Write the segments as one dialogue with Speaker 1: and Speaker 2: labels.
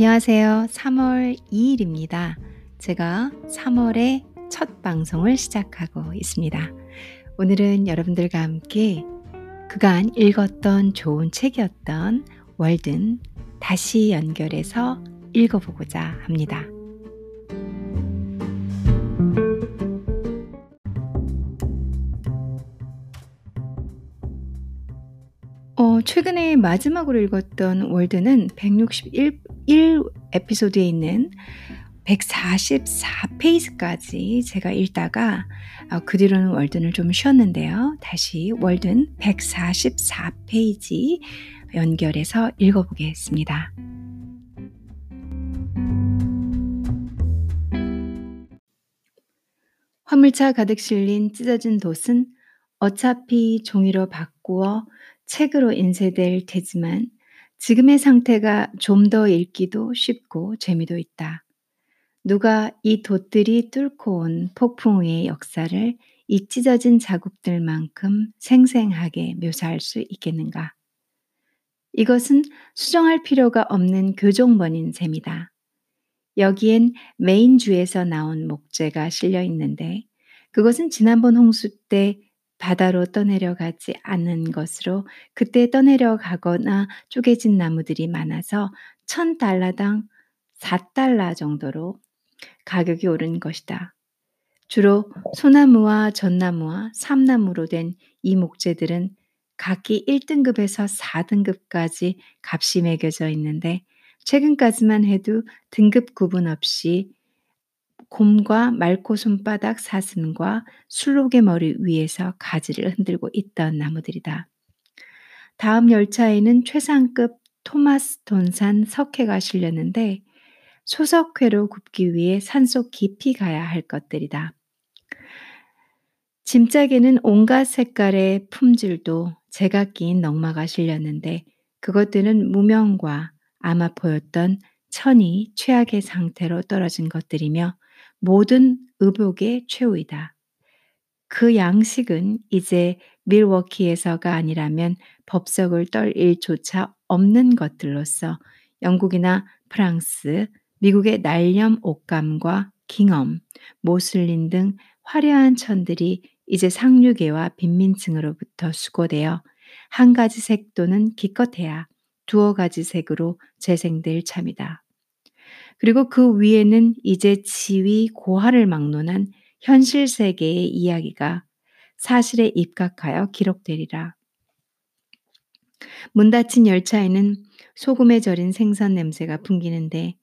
Speaker 1: 안녕하세요. 3월 2일입니다. 제가 3월의 첫 방송을 시작하고 있습니다. 오늘은 여러분들과 함께 그간 읽었던 좋은 책이었던 월든 다시 연결해서 읽어보고자 합니다. 어, 최근에 마지막으로 읽었던 월드는 161 에피소드에 있는 144페이지까지 제가 읽다가 어, 그 뒤로는 월든을 좀 쉬었는데요. 다시 월든 144페이지 연결해서 읽어보겠습니다. 화물차 가득 실린 찢어진 돛은 어차피 종이로 바꾸어 책으로 인쇄될 테지만 지금의 상태가 좀 더 읽기도 쉽고 재미도 있다. 누가 이 돛들이 뚫고 온 폭풍우의 역사를 이 찢어진 자국들만큼 생생하게 묘사할 수 있겠는가? 이것은 수정할 필요가 없는 교종본인 셈이다. 여기엔 메인주에서 나온 목재가 실려 있는데 그것은 지난번 홍수 때 바다로 떠내려가지 않는 것으로 그때 떠내려가거나 쪼개진 나무들이 많아서 천 달러당 4달러 정도로 가격이 오른 것이다. 주로 소나무와 전나무와 삼나무로 된 이 목재들은 각기 1등급에서 4등급까지 값이 매겨져 있는데 최근까지만 해도 등급 구분 없이 곰과 맑고 손바닥 사슴과 술록의 머리 위에서 가지를 흔들고 있던 나무들이다. 다음 열차에는 최상급 토마스 톤산 석회가 실렸는데 소석회로 굽기 위해 산속 깊이 가야 할 것들이다. 짐짝에는 온갖 색깔의 품질도 제각기인 넉마가 실렸는데 그것들은 무명과 아마 보였던 천이 최악의 상태로 떨어진 것들이며 모든 의복의 최후이다. 그 양식은 이제 밀워키에서가 아니라면 법석을 떨 일조차 없는 것들로서 영국이나 프랑스, 미국의 날염 옷감과 깅엄, 모슬린 등 화려한 천들이 이제 상류계와 빈민층으로부터 수고되어 한 가지 색 또는 기껏해야 두어 가지 색으로 재생될 참이다. 그리고 그 위에는 이제 지위 고하를 막론한 현실 세계의 이야기가 사실에 입각하여 기록되리라. 문 닫힌 열차에는 소금에 절인 생선 냄새가 풍기는데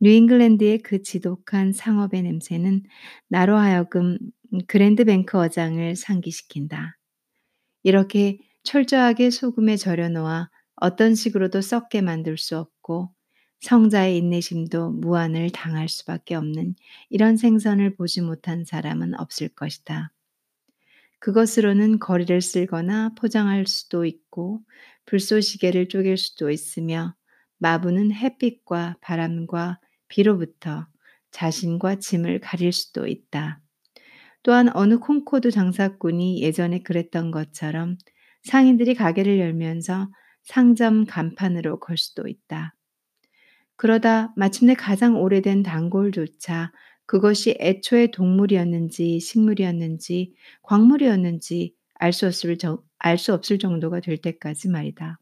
Speaker 1: 뉴잉글랜드의 그 지독한 상업의 냄새는 나로 하여금 그랜드뱅크 어장을 상기시킨다. 이렇게 철저하게 소금에 절여 놓아 어떤 식으로도 썩게 만들 수 없고 성자의 인내심도 무한을 당할 수밖에 없는 이런 생선을 보지 못한 사람은 없을 것이다. 그것으로는 거리를 쓸거나 포장할 수도 있고 불쏘시개를 쪼갤 수도 있으며 마부는 햇빛과 바람과 비로부터 자신과 짐을 가릴 수도 있다. 또한 어느 콩코드 장사꾼이 예전에 그랬던 것처럼 상인들이 가게를 열면서 상점 간판으로 걸 수도 있다. 그러다 마침내 가장 오래된 단골조차 그것이 애초에 동물이었는지 식물이었는지 광물이었는지 알 수 없을, 없을 정도가 될 때까지 말이다.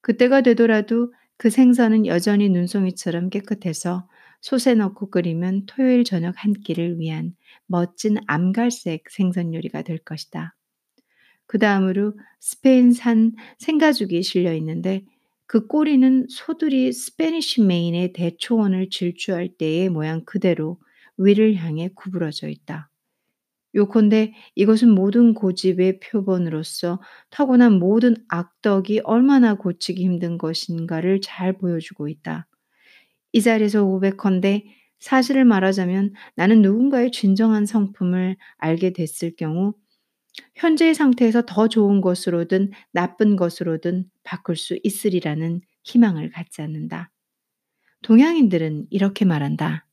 Speaker 1: 그때가 되더라도 그 생선은 여전히 눈송이처럼 깨끗해서 솥에 넣고 끓이면 토요일 저녁 한 끼를 위한 멋진 암갈색 생선 요리가 될 것이다. 그 다음으로 스페인산 생가죽이 실려 있는데 그 꼬리는 소들이 Spanish Main의 대초원을 질주할 때의 모양 그대로 위를 향해 구부러져 있다. 요컨대 이것은 모든 고집의 표본으로서 타고난 모든 악덕이 얼마나 고치기 힘든 것인가를 잘 보여주고 있다. 이 자리에서 고백컨대 사실을 말하자면 나는 누군가의 진정한 성품을 알게 됐을 경우 현재의 상태에서 더 좋은 것으로든 나쁜 것으로든 바꿀 수 있으리라는 희망을 갖지 않는다. 동양인들은 이렇게 말한다.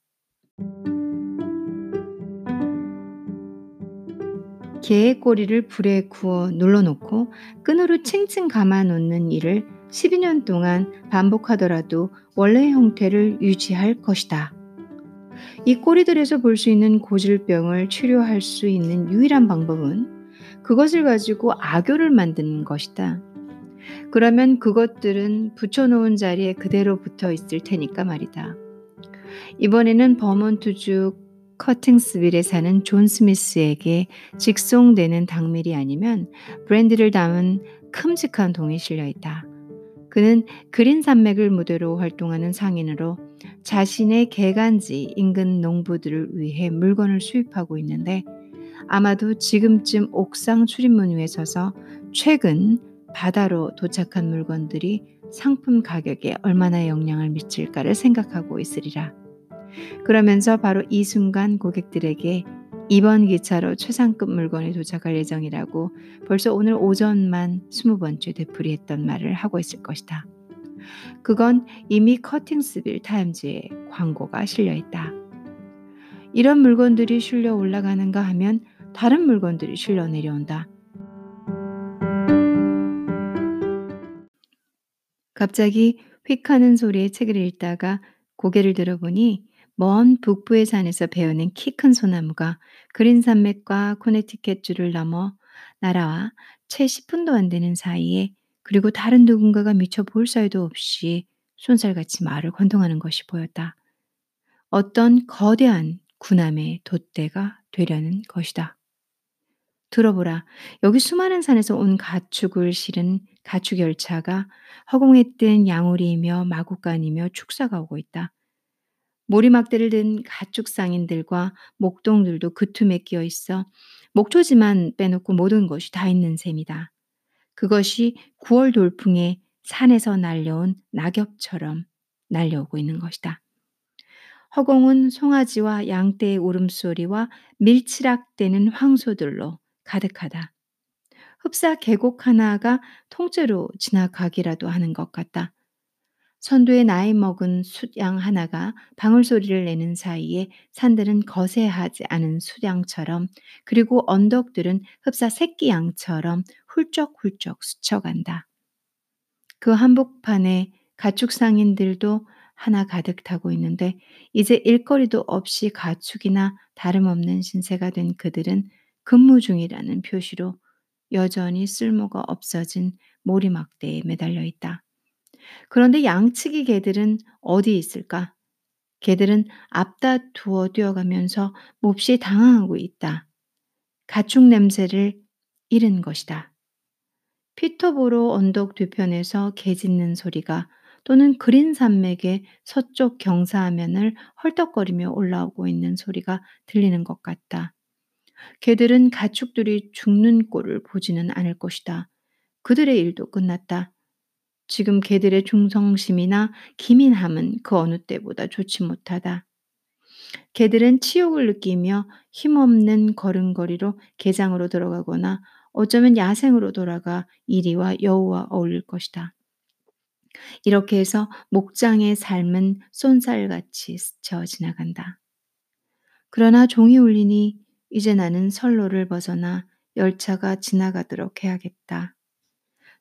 Speaker 1: 개의 꼬리를 불에 구워 눌러놓고 끈으로 칭칭 감아 놓는 일을 12년 동안 반복하더라도 원래의 형태를 유지할 것이다. 이 꼬리들에서 볼 수 있는 고질병을 치료할 수 있는 유일한 방법은 그것을 가지고 악교를 만드는 것이다. 그러면 그것들은 붙여놓은 자리에 그대로 붙어 있을 테니까 말이다. 이번에는 버몬트주 커팅스빌에 사는 존 스미스에게 직송되는 당밀이 아니면 브랜디를 담은 큼직한 동이 실려 있다. 그는 그린 산맥을 무대로 활동하는 상인으로 자신의 개간지 인근 농부들을 위해 물건을 수입하고 있는데 아마도 지금쯤 옥상 출입문 위에 서서 최근 바다로 도착한 물건들이 상품 가격에 얼마나 영향을 미칠까를 생각하고 있으리라. 그러면서 바로 이 순간 고객들에게 이번 기차로 최상급 물건이 도착할 예정이라고 벌써 오늘 오전만 20번째 되풀이했던 말을 하고 있을 것이다. 그건 이미 커팅스빌 타임즈에 광고가 실려 있다. 이런 물건들이 실려 올라가는가 하면 다른 물건들이 실려 내려온다. 갑자기 휙 하는 소리에 책을 읽다가 고개를 들어보니 먼 북부의 산에서 베어낸 키 큰 소나무가 그린 산맥과 코네티켓 주를 넘어 날아와 채 10분도 안 되는 사이에 그리고 다른 누군가가 미처 볼 사이도 없이 손살같이 말을 건동하는 것이 보였다. 어떤 거대한 군함의 돛대가 되려는 것이다. 들어보라. 여기 수많은 산에서 온 가축을 실은 가축 열차가 허공에 뜬 양우리이며 마구간이며 축사가 오고 있다. 모리막대를 든 가축 상인들과 목동들도 그 틈에 끼어 있어 목초지만 빼놓고 모든 것이 다 있는 셈이다. 그것이 9월 돌풍에 산에서 날려온 낙엽처럼 날려오고 있는 것이다. 허공은 송아지와 양떼의 울음소리와 밀치락대는 황소들로 가득하다. 흡사 계곡 하나가 통째로 지나가기라도 하는 것 같다. 선두에 나이 먹은 숫양 하나가 방울소리를 내는 사이에 산들은 거세하지 않은 숫양처럼 그리고 언덕들은 흡사 새끼양처럼 훌쩍훌쩍 스쳐간다. 그 한복판에 가축 상인들도 하나 가득 타고 있는데 이제 일거리도 없이 가축이나 다름없는 신세가 된 그들은 근무 중이라는 표시로 여전히 쓸모가 없어진 모리막대에 매달려 있다. 그런데 양측의 개들은 어디 있을까? 개들은 앞다투어 뛰어가면서 몹시 당황하고 있다. 가축 냄새를 잃은 것이다. 피터보로 언덕 뒤편에서 개 짖는 소리가 또는 그린 산맥의 서쪽 경사하면을 헐떡거리며 올라오고 있는 소리가 들리는 것 같다. 개들은 가축들이 죽는 꼴을 보지는 않을 것이다. 그들의 일도 끝났다. 지금 개들의 충성심이나 기민함은 그 어느 때보다 좋지 못하다. 개들은 치욕을 느끼며 힘없는 걸음걸이로 개장으로 들어가거나 어쩌면 야생으로 돌아가 이리와 여우와 어울릴 것이다. 이렇게 해서 목장의 삶은 쏜살같이 스쳐 지나간다. 그러나 종이 울리니 이제 나는 선로를 벗어나 열차가 지나가도록 해야겠다.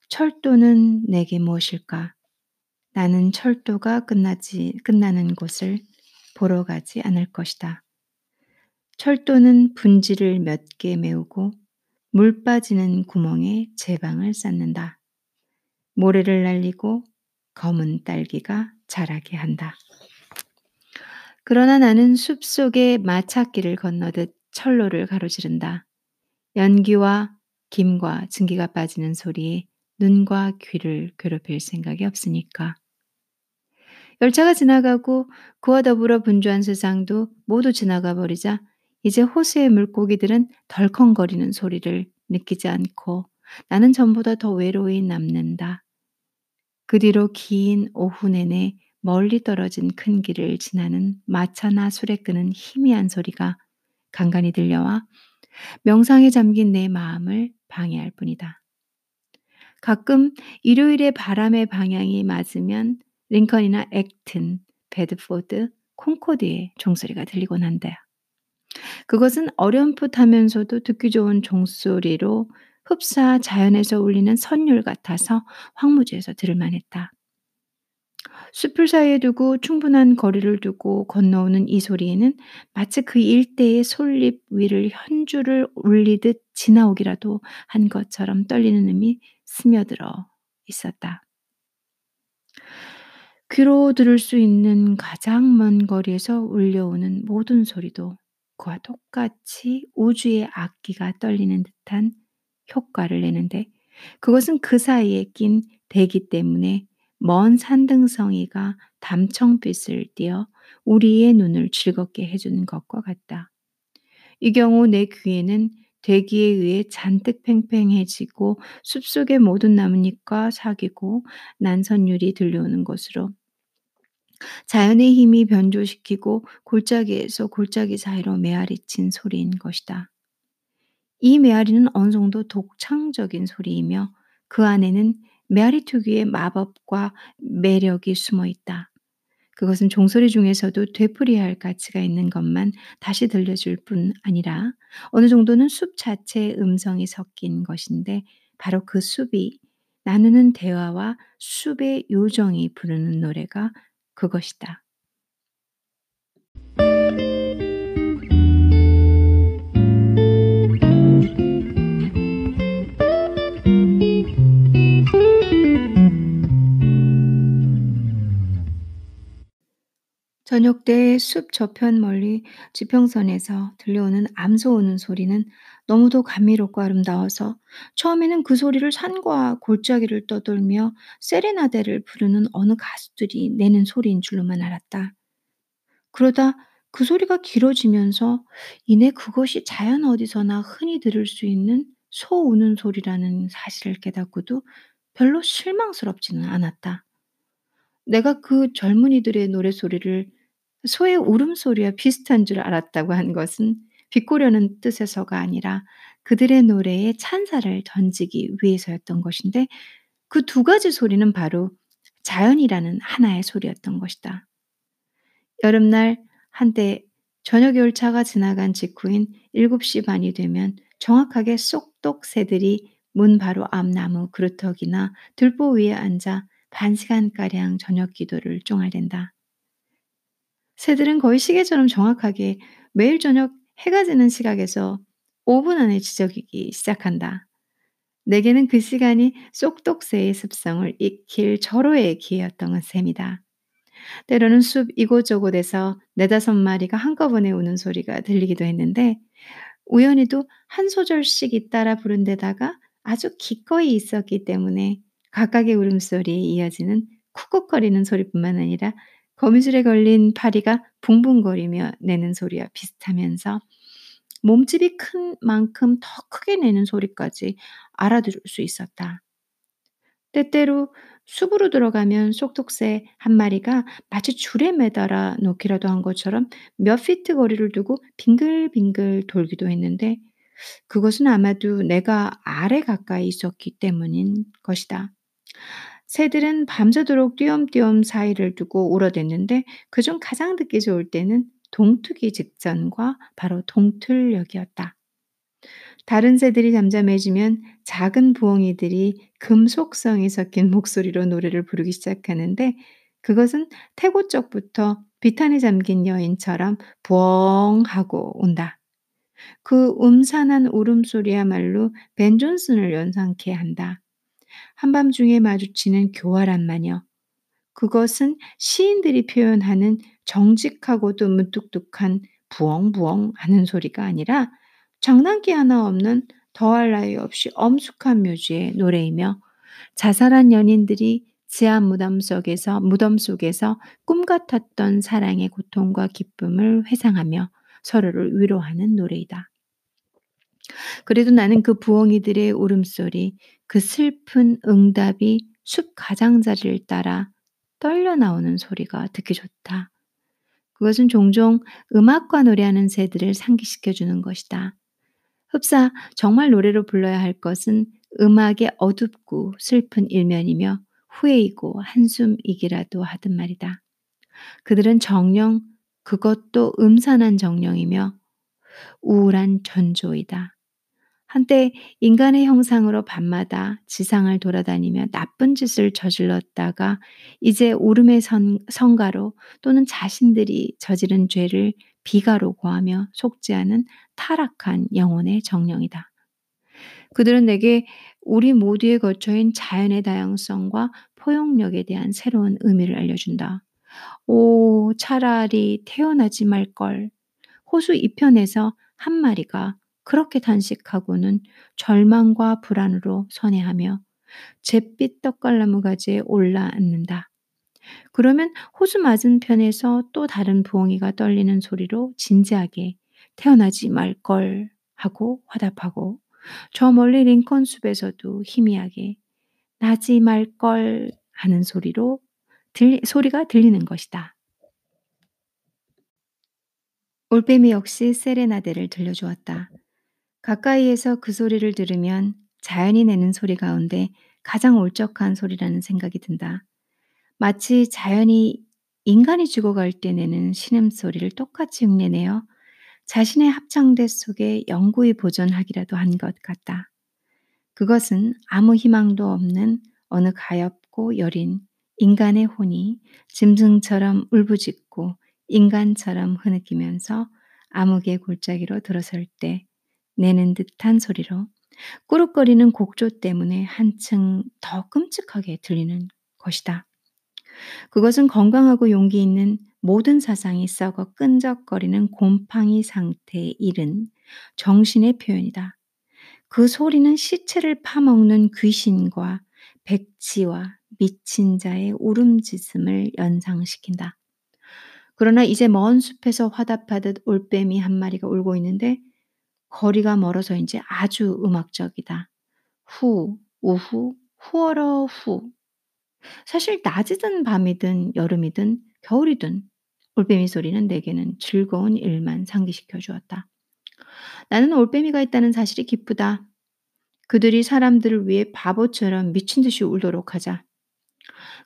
Speaker 1: 철도는 내게 무엇일까? 나는 철도가 끝나지, 끝나는 곳을 보러 가지 않을 것이다. 철도는 분지를 몇 개 메우고 물 빠지는 구멍에 제방을 쌓는다. 모래를 날리고 검은 딸기가 자라게 한다. 그러나 나는 숲 속의 마차길을 건너듯 철로를 가로지른다. 연기와 김과 증기가 빠지는 소리에 눈과 귀를 괴롭힐 생각이 없으니까. 열차가 지나가고 그와 더불어 분주한 세상도 모두 지나가 버리자 이제 호수의 물고기들은 덜컹거리는 소리를 느끼지 않고 나는 전보다 더 외로이 남는다. 그 뒤로 긴 오후 내내 멀리 떨어진 큰 길을 지나는 마차나 수레 끄는 희미한 소리가 간간히 들려와 명상에 잠긴 내 마음을 방해할 뿐이다. 가끔 일요일에 바람의 방향이 맞으면 링컨이나 액튼, 베드포드, 콩코드의 종소리가 들리곤 한다. 그것은 어렴풋하면서도 듣기 좋은 종소리로 흡사 자연에서 울리는 선율 같아서 황무지에서 들을 만했다. 숲을 사이에 두고 충분한 거리를 두고 건너오는 이 소리에는 마치 그 일대의 솔잎 위를 현주를 울리듯 지나오기라도 한 것처럼 떨리는 음이 스며들어 있었다. 귀로 들을 수 있는 가장 먼 거리에서 울려오는 모든 소리도 그와 똑같이 우주의 악기가 떨리는 듯한 효과를 내는데 그것은 그 사이에 낀 대기 때문에 먼 산등성이가 담청빛을 띠어 우리의 눈을 즐겁게 해주는 것과 같다. 이 경우 내 귀에는 대기에 의해 잔뜩 팽팽해지고 숲속의 모든 나뭇잎과 사귀고 난선율이 들려오는 것으로 자연의 힘이 변조시키고 골짜기에서 골짜기 사이로 메아리친 소리인 것이다. 이 메아리는 어느 정도 독창적인 소리이며 그 안에는 메아리 특유의 마법과 매력이 숨어 있다. 그것은 종소리 중에서도 되풀이할 가치가 있는 것만 다시 들려줄 뿐 아니라 어느 정도는 숲 자체의 음성이 섞인 것인데 바로 그 숲이 나누는 대화와 숲의 요정이 부르는 노래가 그것이다. 저녁 때 숲 저편 멀리 지평선에서 들려오는 암소 우는 소리는 너무도 감미롭고 아름다워서 처음에는 그 소리를 산과 골짜기를 떠돌며 세레나데를 부르는 어느 가수들이 내는 소리인 줄로만 알았다. 그러다 그 소리가 길어지면서 이내 그것이 자연 어디서나 흔히 들을 수 있는 소 우는 소리라는 사실을 깨닫고도 별로 실망스럽지는 않았다. 내가 그 젊은이들의 노래소리를 소의 울음소리와 비슷한 줄 알았다고 한 것은 비꼬려는 뜻에서가 아니라 그들의 노래에 찬사를 던지기 위해서였던 것인데 그 두 가지 소리는 바로 자연이라는 하나의 소리였던 것이다. 여름날 한때 저녁 열차가 지나간 직후인 7시 반이 되면 정확하게 쏙독 새들이 문 바로 앞 나무 그루터기나 들보 위에 앉아 반 시간가량 저녁 기도를 쫑알댄다. 새들은 거의 시계처럼 정확하게 매일 저녁 해가 지는 시각에서 5분 안에 지저귀기 시작한다. 내게는 그 시간이 쏙독새의 습성을 익힐 절호의 기회였던 셈이다. 때로는 숲 이곳저곳에서 네다섯 마리가 한꺼번에 우는 소리가 들리기도 했는데 우연히도 한 소절씩 잇따라 부른 데다가 아주 기꺼이 있었기 때문에 각각의 울음소리에 이어지는 쿡쿡거리는 소리뿐만 아니라 거미줄에 걸린 파리가 붕붕거리며 내는 소리와 비슷하면서 몸집이 큰 만큼 더 크게 내는 소리까지 알아들을 수 있었다. 때때로 숲으로 들어가면 쏙독새 한 마리가 마치 줄에 매달아 놓기라도 한 것처럼 몇 피트 거리를 두고 빙글빙글 돌기도 했는데 그것은 아마도 내가 아래 가까이 있었기 때문인 것이다. 새들은 밤새도록 띄엄띄엄 사이를 두고 울어댔는데 그중 가장 듣기 좋을 때는 동트기 직전과 바로 동틀역이었다. 다른 새들이 잠잠해지면 작은 부엉이들이 금속성이 섞인 목소리로 노래를 부르기 시작하는데 그것은 태고 쪽부터 비탄에 잠긴 여인처럼 부엉 하고 온다. 그 음산한 울음소리야말로 벤 존슨을 연상케 한다. 한밤중에 마주치는 교활한 마녀. 그것은 시인들이 표현하는 정직하고도 무뚝뚝한 부엉부엉 하는 소리가 아니라 장난기 하나 없는 더할 나위 없이 엄숙한 묘지의 노래이며 자살한 연인들이 지하 무덤 속에서 무덤 속에서 꿈 같았던 사랑의 고통과 기쁨을 회상하며 서로를 위로하는 노래이다. 그래도 나는 그 부엉이들의 울음소리, 그 슬픈 응답이 숲 가장자리를 따라 떨려 나오는 소리가 듣기 좋다. 그것은 종종 음악과 노래하는 새들을 상기시켜 주는 것이다. 흡사 정말 노래로 불러야 할 것은 음악의 어둡고 슬픈 일면이며 후회이고 한숨이기라도 하든 말이다. 그들은 정령 그것도 음산한 정령이며 우울한 전조이다. 한때 인간의 형상으로 밤마다 지상을 돌아다니며 나쁜 짓을 저질렀다가 이제 오름의 선, 성가로 또는 자신들이 저지른 죄를 비가로 고하며 속죄하는 타락한 영혼의 정령이다. 그들은 내게 우리 모두의 거처인 자연의 다양성과 포용력에 대한 새로운 의미를 알려준다. 오, 차라리 태어나지 말걸. 호수 이편에서 한 마리가 그렇게 단식하고는 절망과 불안으로 선회하며 잿빛 떡갈나무 가지에 올라앉는다. 그러면 호수 맞은편에서 또 다른 부엉이가 떨리는 소리로 진지하게 태어나지 말걸 하고 화답하고 저 멀리 링컨 숲에서도 희미하게 나지 말걸 하는 소리로 들, 소리가 들리는 것이다. 올빼미 역시 세레나데를 들려주었다. 가까이에서 그 소리를 들으면 자연이 내는 소리 가운데 가장 울적한 소리라는 생각이 든다. 마치 자연이 인간이 죽어갈 때 내는 신음소리를 똑같이 흉내내어 자신의 합창대 속에 영구히 보존하기라도 한 것 같다. 그것은 아무 희망도 없는 어느 가엾고 여린 인간의 혼이 짐승처럼 울부짖고 인간처럼 흐느끼면서 암흑의 골짜기로 들어설 때 내는 듯한 소리로 꾸룩거리는 곡조 때문에 한층 더 끔찍하게 들리는 것이다. 그것은 건강하고 용기 있는 모든 사상이 썩어 끈적거리는 곰팡이 상태에 이른 정신의 표현이다. 그 소리는 시체를 파먹는 귀신과 백치와 미친 자의 울음짖음을 연상시킨다. 그러나 이제 먼 숲에서 화답하듯 올빼미 한 마리가 울고 있는데 거리가 멀어서인지 아주 음악적이다. 후, 우후, 후어러 후. 사실 낮이든 밤이든 여름이든 겨울이든 올빼미 소리는 내게는 즐거운 일만 상기시켜 주었다. 나는 올빼미가 있다는 사실이 기쁘다. 그들이 사람들을 위해 바보처럼 미친 듯이 울도록 하자.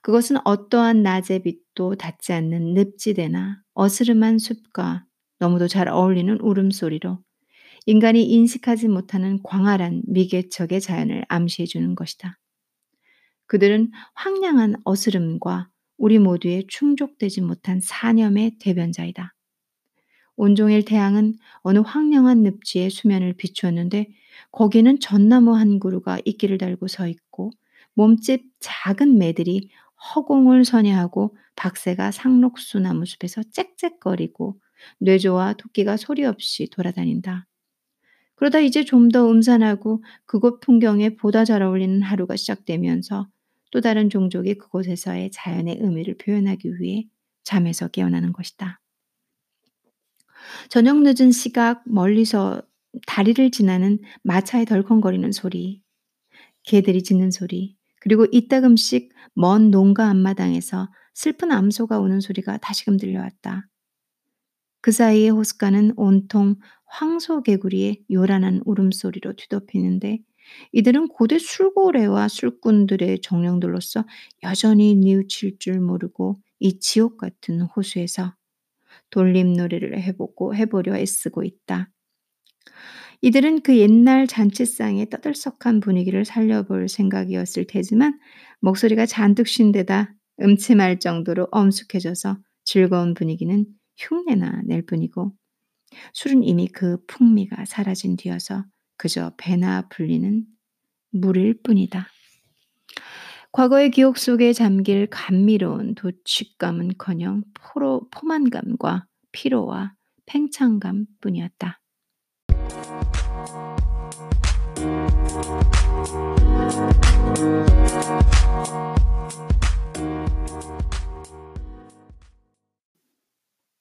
Speaker 1: 그것은 어떠한 낮의 빛도 닿지 않는 늪지대나 어스름한 숲과 너무도 잘 어울리는 울음소리로 인간이 인식하지 못하는 광활한 미개척의 자연을 암시해 주는 것이다. 그들은 황량한 어스름과 우리 모두의 충족되지 못한 사념의 대변자이다. 온종일 태양은 어느 황량한 늪지에 수면을 비추었는데 거기는 전나무 한 그루가 이끼를 달고 서 있고 몸집 작은 매들이 허공을 선회하고 박새가 상록수 나무 숲에서 짹짹거리고 뇌조와 토끼가 소리 없이 돌아다닌다. 그러다 이제 좀 더 음산하고 그곳 풍경에 보다 잘 어울리는 하루가 시작되면서 또 다른 종족이 그곳에서의 자연의 의미를 표현하기 위해 잠에서 깨어나는 것이다. 저녁 늦은 시각 멀리서 다리를 지나는 마차의 덜컹거리는 소리, 개들이 짖는 소리, 그리고 이따금씩 먼 농가 앞마당에서 슬픈 암소가 우는 소리가 다시금 들려왔다. 그 사이에 호숫가는 온통 황소개구리의 요란한 울음소리로 뒤덮이는데 이들은 고대 술고래와 술꾼들의 정령들로서 여전히 뉘우칠 줄 모르고 이 지옥 같은 호수에서 돌림놀이를 해보고 해보려 애쓰고 있다. 이들은 그 옛날 잔치상의 떠들썩한 분위기를 살려볼 생각이었을 테지만 목소리가 잔뜩 쉰 데다 음침할 정도로 엄숙해져서 즐거운 분위기는 흉내나 낼 뿐이고 술은 이미 그 풍미가 사라진 뒤여서 그저 배나 불리는 물일 뿐이다. 과거의 기억 속에 잠길 감미로운 도취감은커녕 포로, 포만감과 피로와 팽창감 뿐이었다.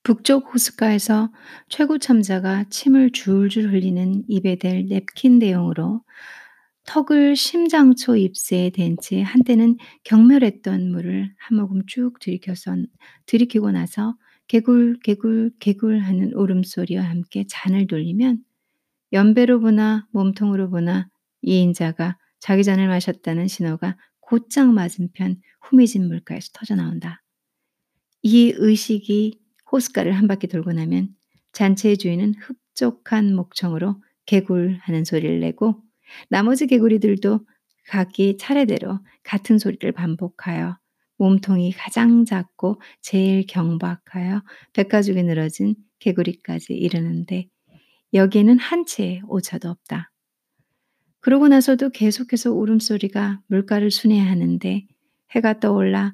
Speaker 1: 북쪽 호숫가에서 최고 참자가 침을 줄줄 흘리는 입에 댈 냅킨 대용으로 턱을 심장초 잎새에 댄 채 한때는 경멸했던 물을 한 모금 쭉 들이켜서 들이키고 나서 개굴 개굴 개굴 하는 울음소리와 함께 잔을 돌리면 연배로 보나 몸통으로 보나 이 인자가 자기 잔을 마셨다는 신호가 곧장 맞은편 후미진 물가에서 터져 나온다. 이 의식이 호숫가를 한 바퀴 돌고 나면 잔치의 주인은 흡족한 목청으로 개굴 하는 소리를 내고 나머지 개구리들도 각기 차례대로 같은 소리를 반복하여 몸통이 가장 작고 제일 경박하여 백가죽이 늘어진 개구리까지 이르는데 여기에는 한 채의 오차도 없다. 그러고 나서도 계속해서 울음소리가 물가를 순회하는데 해가 떠올라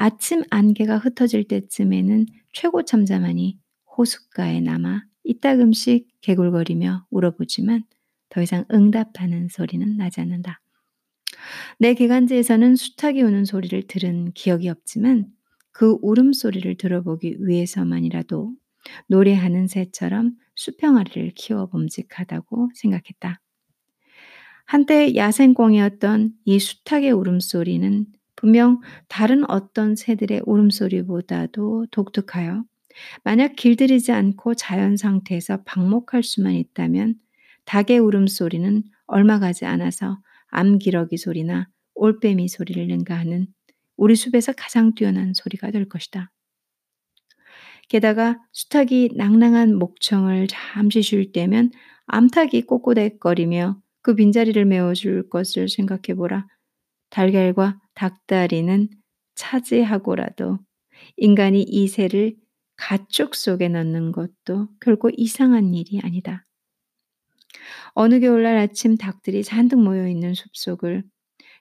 Speaker 1: 아침 안개가 흩어질 때쯤에는 최고 참자만이 호숫가에 남아 이따금씩 개굴거리며 울어보지만 더 이상 응답하는 소리는 나지 않는다. 내 개간지에서는 수탉이 우는 소리를 들은 기억이 없지만 그 울음소리를 들어보기 위해서만이라도 노래하는 새처럼 수평아리를 키워 봄직하다고 생각했다. 한때 야생공이었던 이 수탉의 울음소리는 분명 다른 어떤 새들의 울음소리보다도 독특하여 만약 길들이지 않고 자연 상태에서 방목할 수만 있다면 닭의 울음소리는 얼마 가지 않아서 암기러기 소리나 올빼미 소리를 능가하는 우리 숲에서 가장 뛰어난 소리가 될 것이다. 게다가 수탉이 낭낭한 목청을 잠시 쉴 때면 암탉이 꼬꼬댁거리며 그 빈자리를 메워줄 것을 생각해보라. 달걀과 닭다리는 차지하고라도 인간이 이 새를 가축 속에 넣는 것도 결코 이상한 일이 아니다. 어느 겨울날 아침 닭들이 잔뜩 모여 있는 숲속을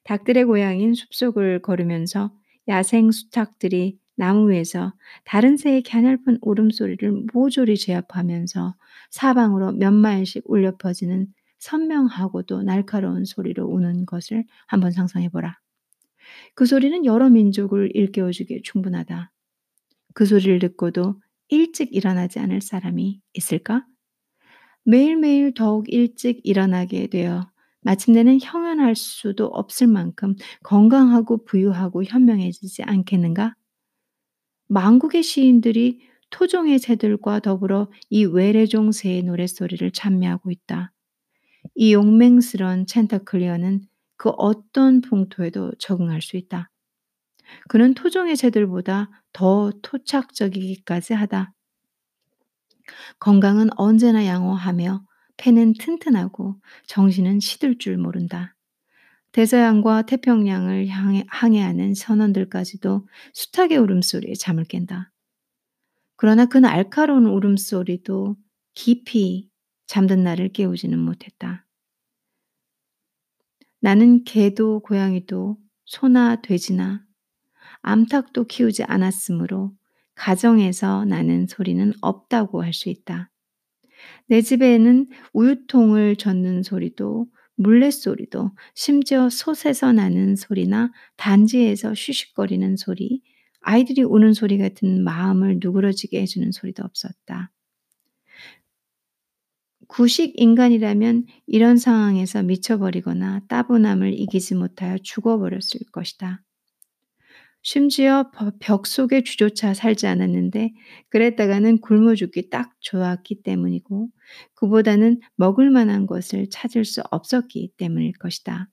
Speaker 1: 닭들의 고향인 숲속을 걸으면서 야생 수탉들이 나무 위에서 다른 새의 갸냘픈 울음소리를 모조리 제압하면서 사방으로 몇 마일씩 울려 퍼지는 선명하고도 날카로운 소리로 우는 것을 한번 상상해 보라. 그 소리는 여러 민족을 일깨워주기에 충분하다. 그 소리를 듣고도 일찍 일어나지 않을 사람이 있을까? 매일매일 더욱 일찍 일어나게 되어 마침내는 형연할 수도 없을 만큼 건강하고 부유하고 현명해지지 않겠는가? 망국의 시인들이 토종의 새들과 더불어 이 외래종 새의 노랫소리를 찬미하고 있다. 이 용맹스런 챈터클리어는 그 어떤 풍토에도 적응할 수 있다. 그는 토종의 새들보다 더 토착적이기까지 하다. 건강은 언제나 양호하며 폐는 튼튼하고 정신은 시들 줄 모른다. 대서양과 태평양을 향해, 항해하는 선원들까지도 수탉의 울음소리에 잠을 깬다. 그러나 그 날카로운 울음소리도 깊이 잠든 나를 깨우지는 못했다. 나는 개도 고양이도 소나 돼지나 암탉도 키우지 않았으므로 가정에서 나는 소리는 없다고 할 수 있다. 내 집에는 우유통을 젓는 소리도 물레소리도 심지어 솥에서 나는 소리나 단지에서 쉬쉬거리는 소리, 아이들이 우는 소리 같은 마음을 누그러지게 해주는 소리도 없었다. 구식 인간이라면 이런 상황에서 미쳐버리거나 따분함을 이기지 못하여 죽어버렸을 것이다. 심지어 벽 속에 쥐조차 살지 않았는데 그랬다가는 굶어 죽기 딱 좋았기 때문이고 그보다는 먹을 만한 것을 찾을 수 없었기 때문일 것이다.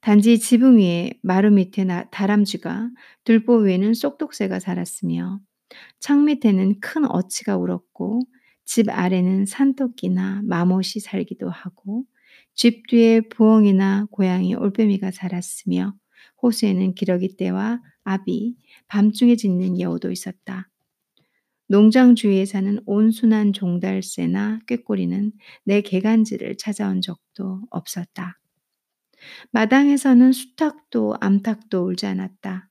Speaker 1: 단지 지붕 위에 마루 밑에 다람쥐가 들보 위에는 쏙독새가 살았으며 창 밑에는 큰 어치가 울었고 집 아래는 산토끼나 마못이 살기도 하고 집 뒤에 부엉이나 고양이 올빼미가 살았으며 호수에는 기러기 떼와 아비, 밤중에 짖는 여우도 있었다. 농장 주위에 사는 온순한 종달새나 꾀꼬리는 내 개간지를 찾아온 적도 없었다. 마당에서는 수탉도 암탉도 울지 않았다.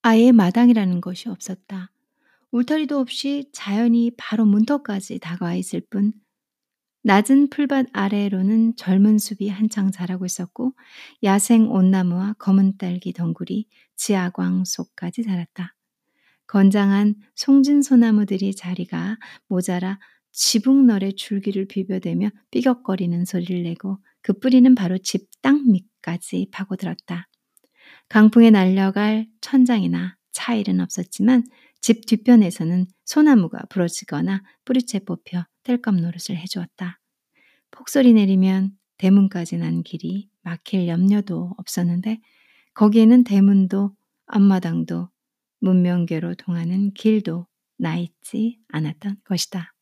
Speaker 1: 아예 마당이라는 것이 없었다. 울타리도 없이 자연이 바로 문턱까지 다가와 있을 뿐 낮은 풀밭 아래로는 젊은 숲이 한창 자라고 있었고 야생 온나무와 검은 딸기 덩굴이 지하광 속까지 자랐다. 건장한 송진소나무들이 자리가 모자라 지붕널에 줄기를 비벼대며 삐걱거리는 소리를 내고 그 뿌리는 바로 집 땅 밑까지 파고들었다. 강풍에 날려갈 천장이나 차일은 없었지만 집 뒤편에서는 소나무가 부러지거나 뿌리채 뽑혀 뗄감 노릇을 해주었다. 폭설이 내리면 대문까지 난 길이 막힐 염려도 없었는데 거기에는 대문도 앞마당도 문명계로 통하는 길도 나 있지 않았던 것이다.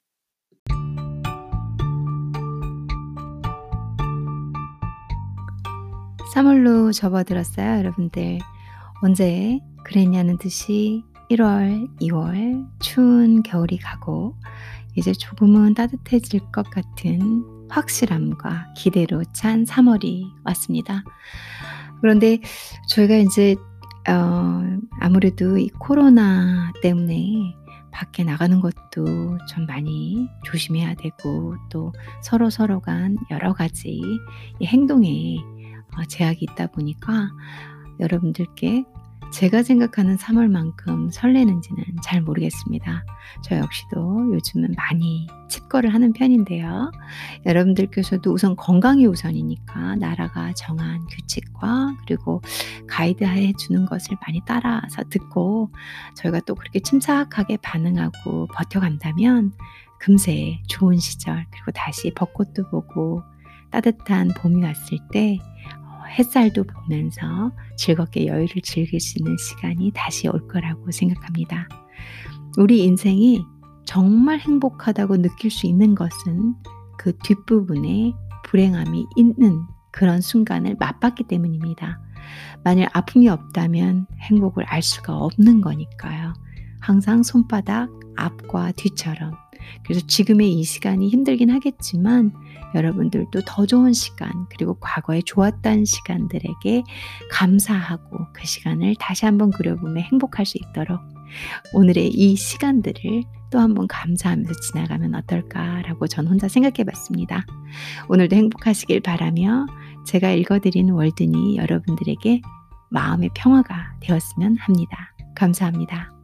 Speaker 1: 3월로 접어들었어요, 여러분들. 언제 그랬냐는 듯이 1월, 2월 추운 겨울이 가고 이제 조금은 따뜻해질 것 같은 확실함과 기대로 찬 3월이 왔습니다. 그런데 저희가 이제 어, 아무래도 이 코로나 때문에 밖에 나가는 것도 좀 많이 조심해야 되고 또 서로 서로 간 여러 가지 행동에 어, 제약이 있다 보니까 여러분들께 제가 생각하는 3월만큼 설레는지는 잘 모르겠습니다. 저 역시도 요즘은 많이 칩거를 하는 편인데요. 여러분들께서도 우선 건강이 우선이니까 나라가 정한 규칙과 그리고 가이드해 주는 것을 많이 따라서 듣고 저희가 또 그렇게 침착하게 반응하고 버텨간다면 금세 좋은 시절 그리고 다시 벚꽃도 보고 따뜻한 봄이 왔을 때 햇살도 보면서 즐겁게 여유를 즐길 수 있는 시간이 다시 올 거라고 생각합니다. 우리 인생이 정말 행복하다고 느낄 수 있는 것은 그 뒷부분에 불행함이 있는 그런 순간을 맛봤기 때문입니다. 만일 아픔이 없다면 행복을 알 수가 없는 거니까요. 항상 손바닥 앞과 뒤처럼. 그래서 지금의 이 시간이 힘들긴 하겠지만 여러분들도 더 좋은 시간, 그리고 과거에 좋았던 시간들에게 감사하고 그 시간을 다시 한번 그려보며 행복할 수 있도록 오늘의 이 시간들을 또 한번 감사하면서 지나가면 어떨까라고 전 혼자 생각해 봤습니다. 오늘도 행복하시길 바라며 제가 읽어드린 월드니 여러분들에게 마음의 평화가 되었으면 합니다. 감사합니다.